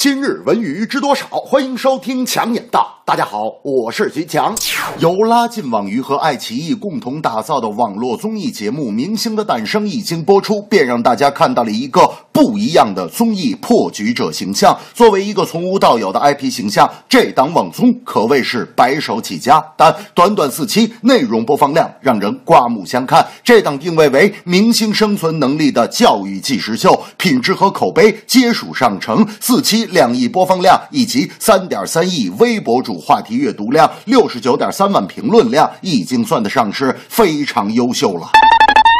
今日文娱知多少？欢迎收听强眼道。大家好，我是徐强。由拉近网娱和爱奇艺共同打造的网络综艺节目《明星的诞生》一经播出，便让大家看到了一个不一样的综艺破局者形象。作为一个从无到有的 IP 形象，这档网综可谓是白手起家。但短短四期，内容播放量让人刮目相看。这档定位为明星生存能力的教育纪实秀，品质和口碑皆属上乘。四期两亿播放量，以及三点三亿微博主。话题阅读量六十九点三万，评论量已经算得上是非常优秀了。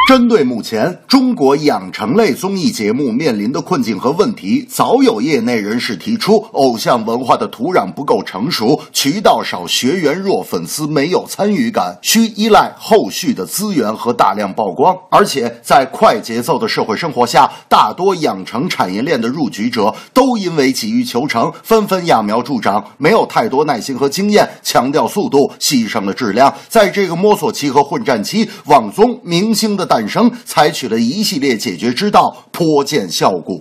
针对目前中国养成类综艺节目面临的困境和问题，早有业内人士提出，偶像文化的土壤不够成熟，渠道少，学员弱，粉丝没有参与感，需依赖后续的资源和大量曝光。而且在快节奏的社会生活下，大多养成产业链的入局者都因为急于求成，纷纷揠苗助长，没有太多耐心和经验，强调速度，牺牲了质量。在这个摸索期和混战期，网综明星的大。诞生采取了一系列解决之道，颇见效果。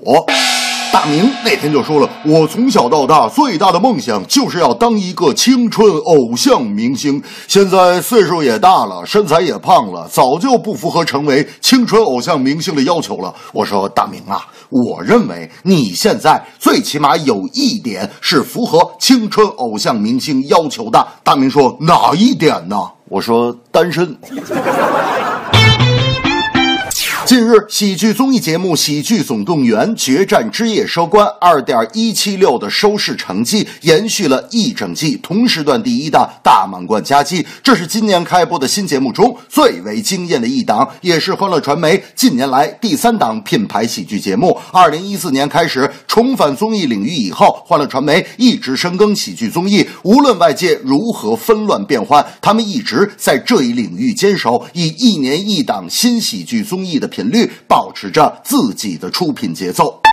大明那天就说了：“我从小到大最大的梦想就是要当一个青春偶像明星。现在岁数也大了，身材也胖了，早就不符合成为青春偶像明星的要求了。”我说：“大明啊，我认为你现在最起码有一点是符合青春偶像明星要求的。”大明说：“哪一点呢？”我说：“单身。”近日，喜剧综艺节目《喜剧总动员决战之夜》收官，二点一七六的收视成绩延续了一整季同时段第一的大满贯佳绩。这是今年开播的新节目中最为惊艳的一档，也是欢乐传媒近年来第三档品牌喜剧节目。二零一四年开始重返综艺领域以后，欢乐传媒一直深耕喜剧综艺，无论外界如何纷乱变换，他们一直在这一领域坚守，以一年一档新喜剧综艺的。频率保持着自己的出品节奏。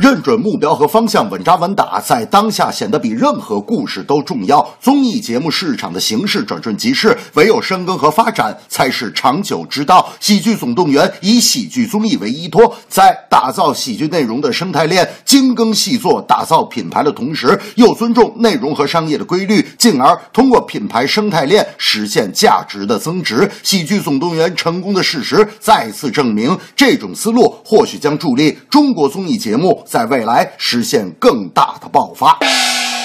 认准目标和方向，稳扎稳打，在当下显得比任何故事都重要。综艺节目市场的形势转瞬即逝，唯有深耕和发展才是长久之道。喜剧总动员以喜剧综艺为依托，在打造喜剧内容的生态链，精耕细作，打造品牌的同时，又尊重内容和商业的规律，进而通过品牌生态链实现价值的增值。喜剧总动员成功的事实再次证明，这种思路或许将助力中国综艺节目。在未来实现更大的爆发。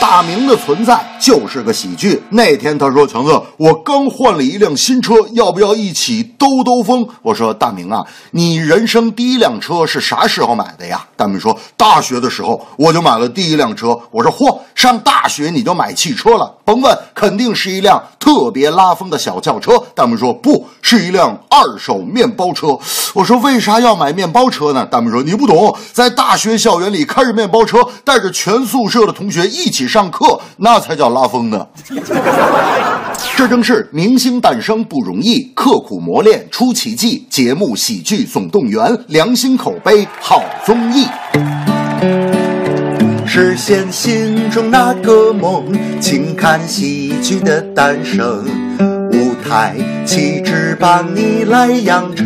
大明的存在就是个喜剧。那天他说：“强子，我刚换了一辆新车，要不要一起兜兜风？”我说：“大明啊，你人生第一辆车是啥时候买的呀？”大明说：“大学的时候我就买了第一辆车。”我说：“嚯，上大学你就买汽车了？甭问，肯定是一辆特别拉风的小轿车。”大明说：“不是一辆二手面包车。”我说：“为啥要买面包车呢？”大明说：“你不懂，在大学校园里开着面包车，带着全宿舍的同学一起。”上课那才叫拉风呢！这正是明星诞生不容易，刻苦磨练出奇迹。节目喜剧总动员，良心口碑好综艺，实现心中那个梦，请看喜剧的诞生。舞台气质把你来养成，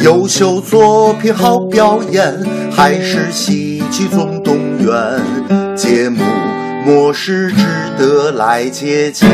优秀作品好表演，还是喜剧总动员。节目模式值得来借鉴。